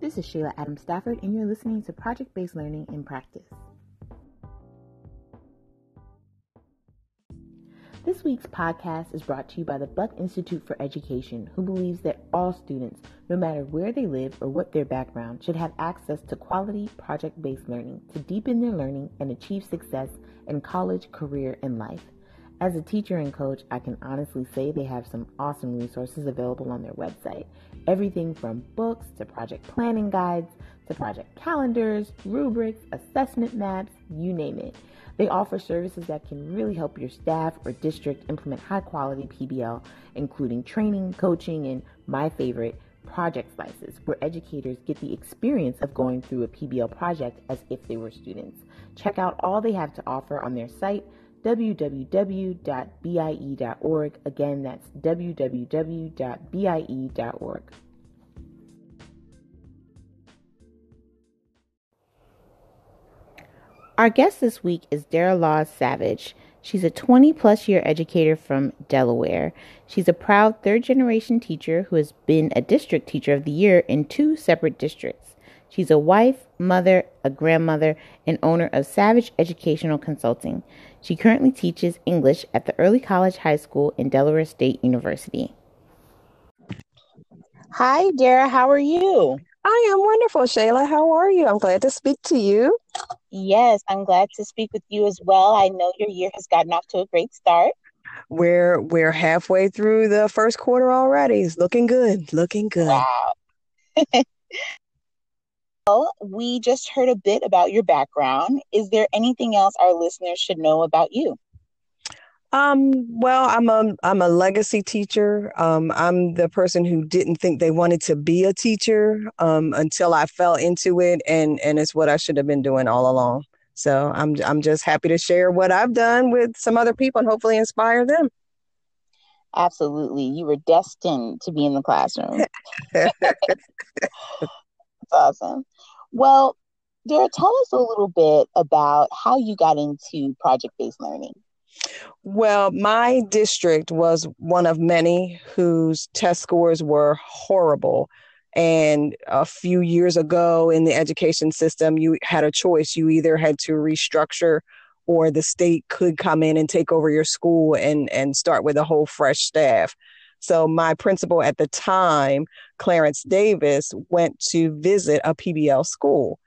This is Shayla Adams Stafford, and you're listening to Project Based Learning in Practice. This week's podcast is brought to you by the Buck Institute for Education, who believes that all students, no matter where they live or what their background, should have access to quality project based learning to deepen their learning and achieve success in college, career, and life. As a teacher and coach, I can honestly say they have some awesome resources available on their website. Everything from books to project planning guides to project calendars, rubrics, assessment maps, you name it. They offer services that can really help your staff or district implement high quality PBL, including training, coaching, and my favorite, project slices, where educators get the experience of going through a PBL project as if they were students. Check out all they have to offer on their site www.bie.org. Again, that's www.bie.org. Our guest this week is Dara Laws Savage. She's a 20 plus year educator from Delaware. She's a proud third generation teacher who has been a district teacher of the year in two separate districts. She's a wife, mother, a grandmother, and owner of Savage Educational Consulting. She currently teaches English at the Early College High School in Delaware State University. Hi, Dara. How are you? I am wonderful, Shayla. How are you? I'm glad to speak to you. Yes, I'm glad to speak with you as well. I know your year has gotten off to a great start. We're we're halfway through the first quarter already. It's looking good. Looking good. Wow. well, we just heard a bit about your background. Is there anything else our listeners should know about you? Um, well, I'm a I'm a legacy teacher. Um, I'm the person who didn't think they wanted to be a teacher um, until I fell into it, and and it's what I should have been doing all along. So I'm I'm just happy to share what I've done with some other people and hopefully inspire them. Absolutely, you were destined to be in the classroom. That's awesome. Well, Dara, tell us a little bit about how you got into project based learning. Well, my district was one of many whose test scores were horrible. And a few years ago in the education system, you had a choice. You either had to restructure or the state could come in and take over your school and, and start with a whole fresh staff. So, my principal at the time, Clarence Davis, went to visit a PBL school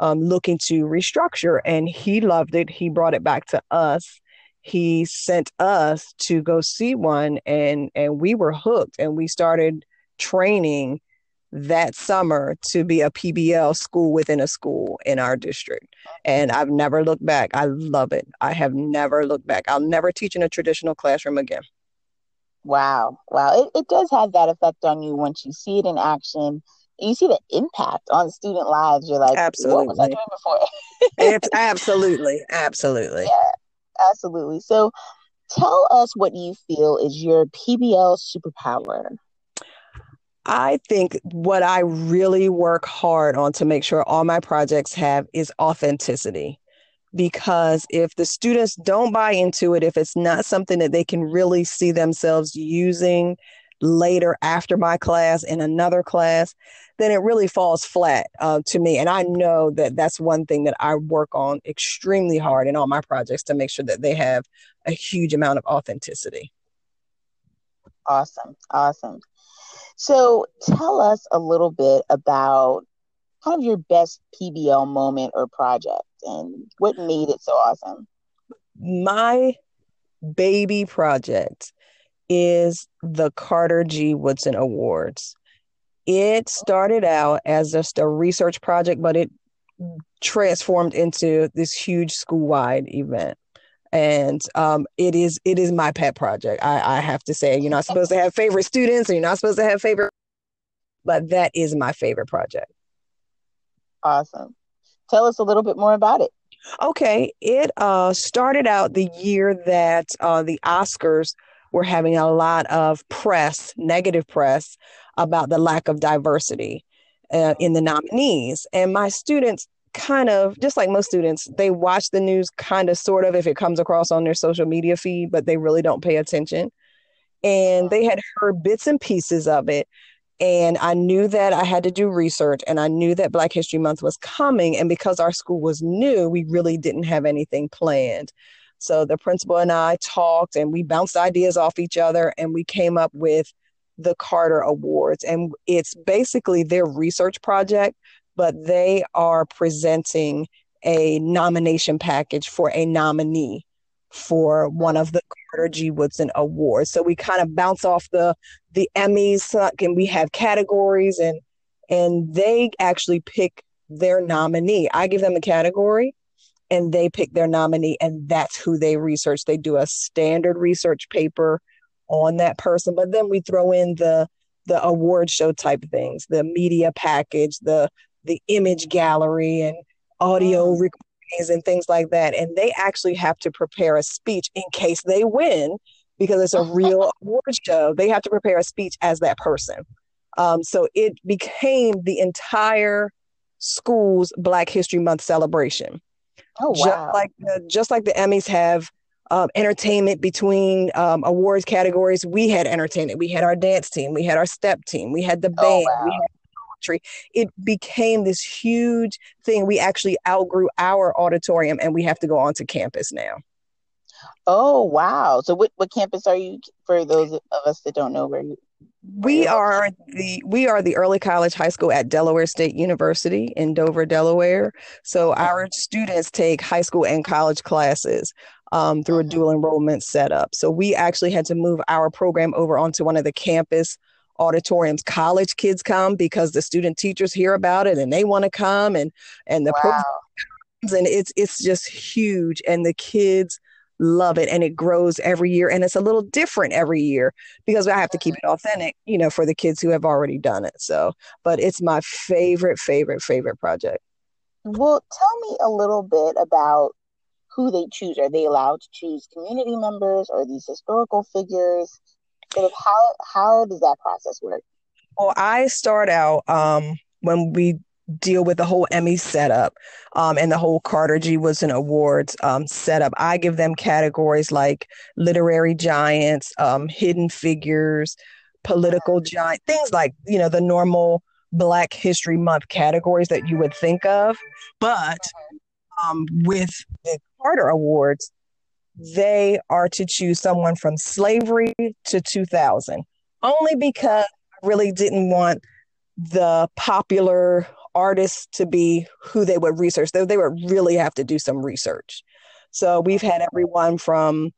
um, looking to restructure, and he loved it. He brought it back to us he sent us to go see one and and we were hooked and we started training that summer to be a PBL school within a school in our district. And I've never looked back. I love it. I have never looked back. I'll never teach in a traditional classroom again. Wow. Wow. It, it does have that effect on you once you see it in action. You see the impact on student lives. You're like, absolutely. what was I doing before? it's absolutely, absolutely. Yeah absolutely. So tell us what you feel is your PBL superpower. I think what I really work hard on to make sure all my projects have is authenticity. Because if the students don't buy into it, if it's not something that they can really see themselves using later after my class in another class, then it really falls flat uh, to me. And I know that that's one thing that I work on extremely hard in all my projects to make sure that they have a huge amount of authenticity. Awesome. Awesome. So tell us a little bit about kind of your best PBL moment or project and what made it so awesome. My baby project is the Carter G. Woodson Awards. It started out as just a research project, but it transformed into this huge school-wide event and um, it is it is my pet project. I, I have to say, you're not supposed to have favorite students, and you're not supposed to have favorite, but that is my favorite project. Awesome. Tell us a little bit more about it. Okay, it uh, started out the year that uh, the Oscars were having a lot of press, negative press, about the lack of diversity uh, in the nominees. And my students kind of, just like most students, they watch the news kind of sort of if it comes across on their social media feed, but they really don't pay attention. And they had heard bits and pieces of it. And I knew that I had to do research and I knew that Black History Month was coming. And because our school was new, we really didn't have anything planned. So the principal and I talked and we bounced ideas off each other and we came up with the Carter Awards. And it's basically their research project, but they are presenting a nomination package for a nominee for one of the Carter G. Woodson Awards. So we kind of bounce off the the Emmys and we have categories and and they actually pick their nominee. I give them a category and they pick their nominee and that's who they research. They do a standard research paper on that person, but then we throw in the the award show type things, the media package, the the image gallery and audio mm. And things like that. And they actually have to prepare a speech in case they win because it's a real award show. They have to prepare a speech as that person. Um, so it became the entire school's Black History Month celebration. Oh wow! Just like the, just like the Emmys have um, entertainment between um, awards categories, we had entertainment. We had our dance team, we had our step team, we had the oh, band, oh, wow. we had poetry. It became this huge thing. We actually outgrew our auditorium, and we have to go onto campus now. Oh wow! So what what campus are you? For those of us that don't know where you we are the we are the early college high school at Delaware State University in Dover, Delaware. So our students take high school and college classes um, through a mm-hmm. dual enrollment setup. So we actually had to move our program over onto one of the campus auditoriums. College kids come because the student teachers hear about it and they want to come and and the wow. and it's it's just huge and the kids love it and it grows every year and it's a little different every year because I have to keep it authentic, you know, for the kids who have already done it. So, but it's my favorite, favorite, favorite project. Well, tell me a little bit about who they choose. Are they allowed to choose community members or these historical figures? Sort of how how does that process work? Well, I start out um, when we deal with the whole Emmy setup um, and the whole Carter G. Woodson Awards um, setup. I give them categories like literary giants, um, hidden figures, political giant, things like, you know, the normal Black History Month categories that you would think of. But um, with the Carter Awards, they are to choose someone from slavery to 2000, only because I really didn't want the popular artists to be who they would research. They, they would really have to do some research. So we've had everyone from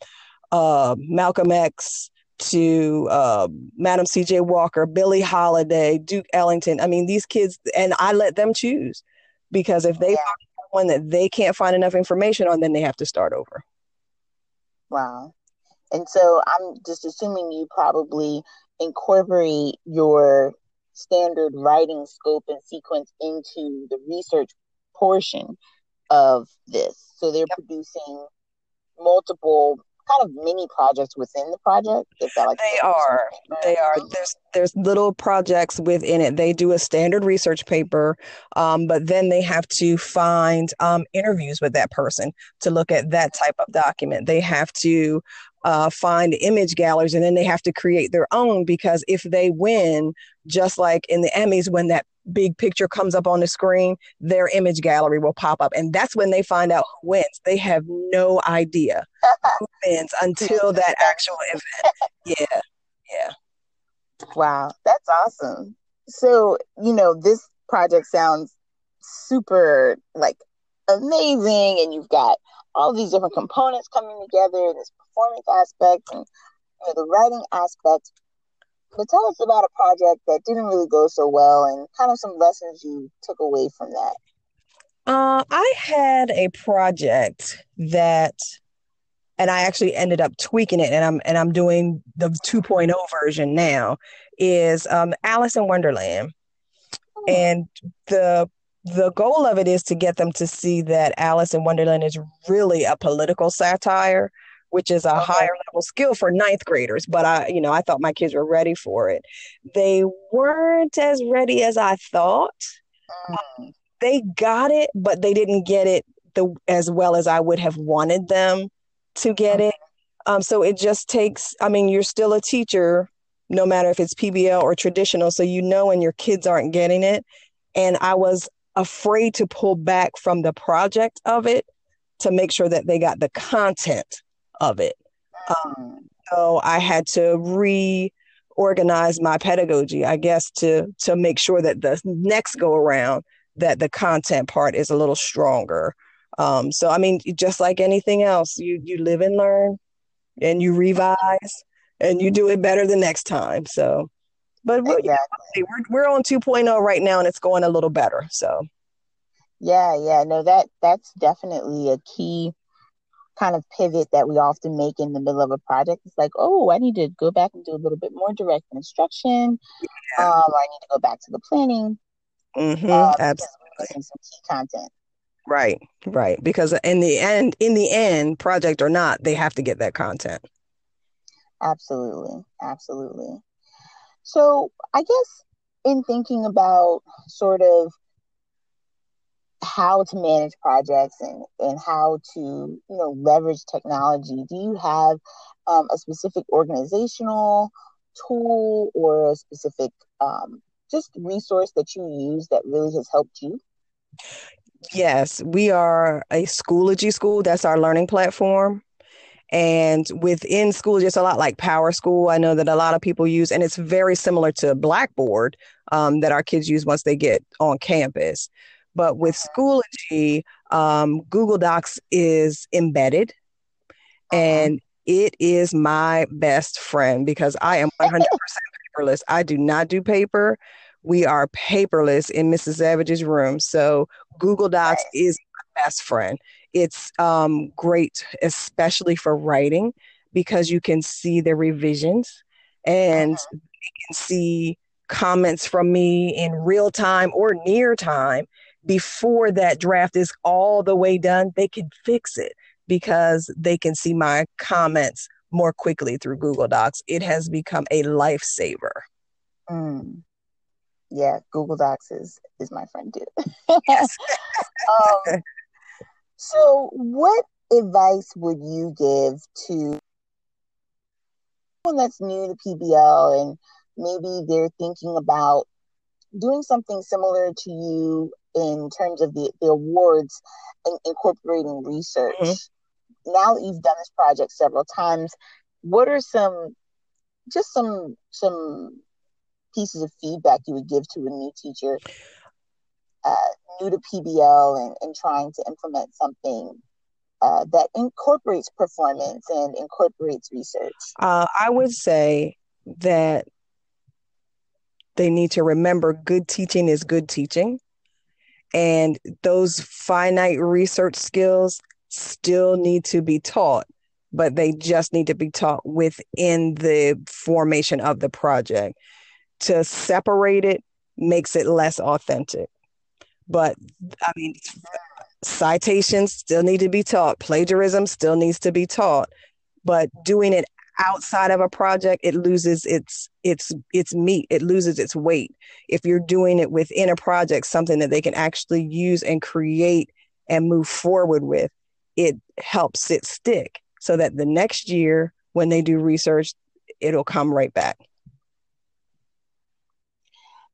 uh, Malcolm X to uh, Madam C.J. Walker, Billie Holiday, Duke Ellington. I mean, these kids, and I let them choose because if they find one that they can't find enough information on, then they have to start over. Wow. And so I'm just assuming you probably incorporate your standard writing scope and sequence into the research portion of this. So they're yep. producing multiple kind of mini projects within the project. If that like they are, they are. There's there's little projects within it. They do a standard research paper, um, but then they have to find um, interviews with that person to look at that type of document. They have to uh, find image galleries and then they have to create their own because if they win, just like in the Emmys, when that big picture comes up on the screen, their image gallery will pop up. And that's when they find out who wins. They have no idea who wins until that actual event. Yeah. Yeah. Wow. That's awesome. So, you know, this project sounds super like amazing. And you've got all these different components coming together, this performance aspect and you know, the writing aspect. But tell us about a project that didn't really go so well and kind of some lessons you took away from that. Uh, I had a project that, and I actually ended up tweaking it, and I'm and I'm doing the 2.0 version now. Is um, Alice in Wonderland, oh. and the the goal of it is to get them to see that Alice in Wonderland is really a political satire, which is a okay. higher level skill for ninth graders. But I, you know, I thought my kids were ready for it. They weren't as ready as I thought. Mm. They got it, but they didn't get it the as well as I would have wanted them to get it. Um, so it just takes. I mean, you're still a teacher no matter if it's PBL or traditional. So you know when your kids aren't getting it. And I was afraid to pull back from the project of it to make sure that they got the content of it. Um, so I had to reorganize my pedagogy, I guess, to to make sure that the next go around that the content part is a little stronger. Um, so I mean, just like anything else, you you live and learn, and you revise, and you do it better the next time. So, but we're, exactly. we're we're on 2.0 right now, and it's going a little better. So, yeah, yeah, no, that that's definitely a key kind of pivot that we often make in the middle of a project. It's like, oh, I need to go back and do a little bit more direct instruction. Yeah. Um, I need to go back to the planning. Mm-hmm, um, absolutely. Some key content. Right, right. Because in the end, in the end, project or not, they have to get that content. Absolutely, absolutely. So I guess in thinking about sort of how to manage projects and, and how to you know leverage technology. Do you have um, a specific organizational tool or a specific um, just resource that you use that really has helped you? Yes we are a schoology school. That's our learning platform. And within school just a lot like PowerSchool i know that a lot of people use and it's very similar to blackboard um, that our kids use once they get on campus but with Schoology, um, Google Docs is embedded uh-huh. and it is my best friend because I am 100% paperless. I do not do paper. We are paperless in Mrs. Savage's room. So Google Docs is my best friend. It's um, great, especially for writing, because you can see the revisions and uh-huh. you can see comments from me in real time or near time before that draft is all the way done, they can fix it because they can see my comments more quickly through Google Docs. It has become a lifesaver. Mm. Yeah, Google Docs is is my friend too. um, so, what advice would you give to someone that's new to PBL and maybe they're thinking about doing something similar to you in terms of the, the awards and incorporating research. Mm-hmm. Now that you've done this project several times, what are some just some some pieces of feedback you would give to a new teacher uh, new to PBL and, and trying to implement something uh, that incorporates performance and incorporates research? Uh, I would say that they need to remember good teaching is good teaching. And those finite research skills still need to be taught, but they just need to be taught within the formation of the project. To separate it makes it less authentic. But I mean, citations still need to be taught, plagiarism still needs to be taught, but doing it outside of a project it loses its its its meat. It loses its weight. If you're doing it within a project something that they can actually use and create and move forward with it helps it stick so that the next year when they do research it'll come right back.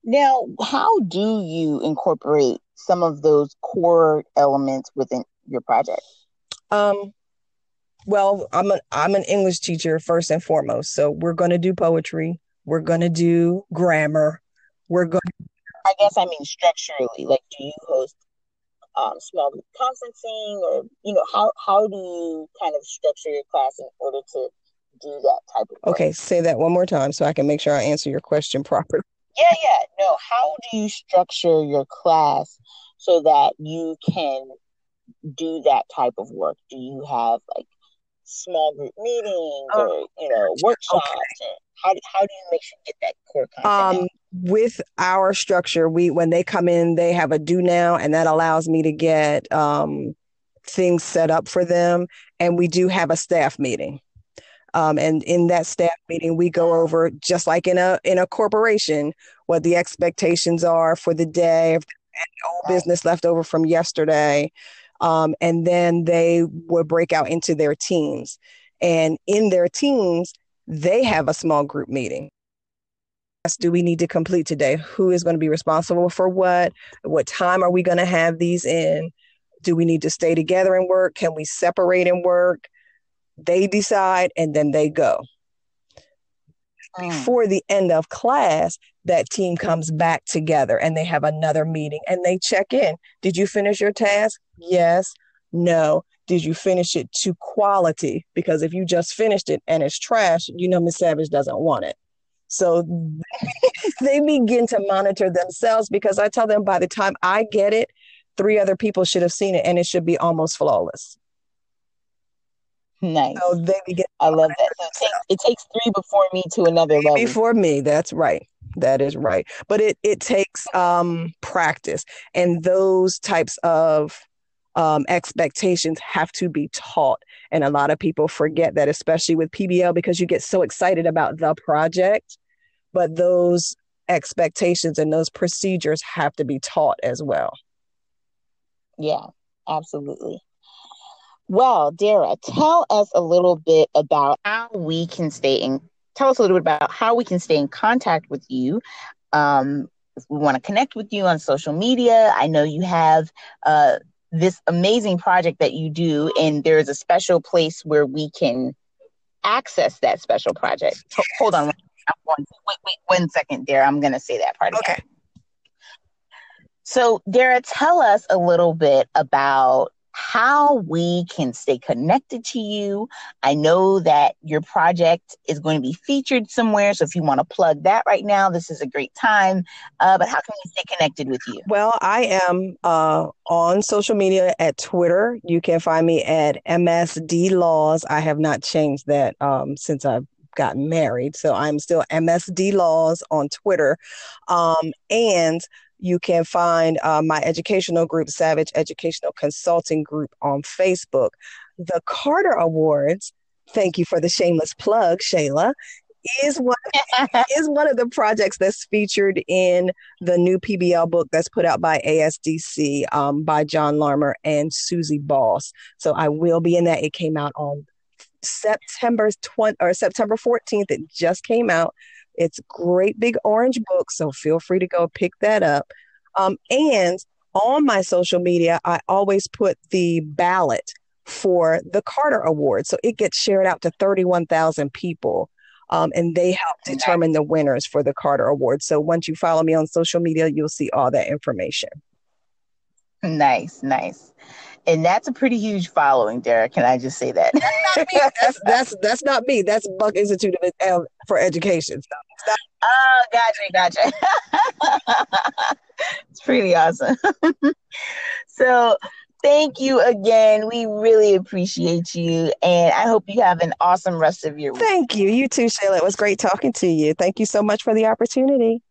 Now how do you incorporate some of those core elements within your project? Um well, I'm a I'm an English teacher first and foremost. So we're going to do poetry. We're going to do grammar. We're going. I guess I mean structurally. Like, do you host um, small group conferencing, or you know, how how do you kind of structure your class in order to do that type of? Work? Okay, say that one more time so I can make sure I answer your question properly. Yeah, yeah. No, how do you structure your class so that you can do that type of work? Do you have like small group meetings oh, or you know workshops okay. how, do, how do you make sure you get that core content um, with our structure we when they come in they have a do now and that allows me to get um, things set up for them. And we do have a staff meeting. Um, and in that staff meeting we go over just like in a in a corporation what the expectations are for the day and old business left over from yesterday um, and then they would break out into their teams. And in their teams, they have a small group meeting. do we need to complete today? Who is going to be responsible for what? What time are we going to have these in? Do we need to stay together and work? Can we separate and work? They decide and then they go. Mm. Before the end of class, that team comes back together and they have another meeting and they check in. Did you finish your task? Yes. No. Did you finish it to quality? Because if you just finished it and it's trash, you know Miss Savage doesn't want it. So they begin to monitor themselves because I tell them by the time I get it, three other people should have seen it and it should be almost flawless. Nice. So they. I love that. So it, takes, it takes three before me to another level. Before me, that's right. That is right. But it it takes um, practice, and those types of um, expectations have to be taught. And a lot of people forget that, especially with PBL, because you get so excited about the project, but those expectations and those procedures have to be taught as well. Yeah, absolutely. Well, Dara, tell us a little bit about how we can stay in. Tell us a little bit about how we can stay in contact with you. Um, we want to connect with you on social media. I know you have uh, this amazing project that you do, and there is a special place where we can access that special project. hold on. Wait, wait, one second, Dara. I'm going to say that part again. Okay. So, Dara, tell us a little bit about how we can stay connected to you. I know that your project is going to be featured somewhere. So if you want to plug that right now, this is a great time. Uh, but how can we stay connected with you? Well, I am uh, on social media at Twitter. You can find me at MSD Laws. I have not changed that um, since I've gotten married. So I'm still MSD Laws on Twitter. Um, and you can find uh, my educational group, Savage Educational Consulting Group, on Facebook. The Carter Awards, thank you for the shameless plug, Shayla, is one is one of the projects that's featured in the new PBL book that's put out by ASCD um, by John Larmer and Suzie Boss. So I will be in that. It came out on September 20 or September 14th. It just came out. It's great big orange book, so feel free to go pick that up. Um, and on my social media, I always put the ballot for the Carter Award. So it gets shared out to 31,000 people. Um, and they help determine the winners for the Carter Award. So once you follow me on social media, you'll see all that information. Nice, nice and that's a pretty huge following, Dara. Can I just say that? that's, not me. that's that's that's not me. That's Buck Institute of, um, for Education. oh, gotcha, gotcha. it's pretty awesome. so, thank you again. We really appreciate you, and I hope you have an awesome rest of your week. Thank you. You too, Shayla. It was great talking to you. Thank you so much for the opportunity.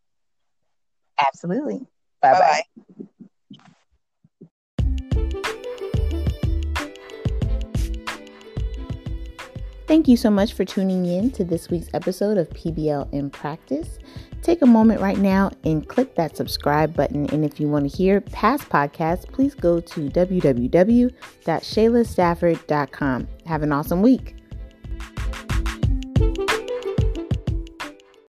Absolutely. Bye bye. Thank you so much for tuning in to this week's episode of PBL in Practice. Take a moment right now and click that subscribe button. And if you want to hear past podcasts, please go to www.shaylastafford.com. Have an awesome week.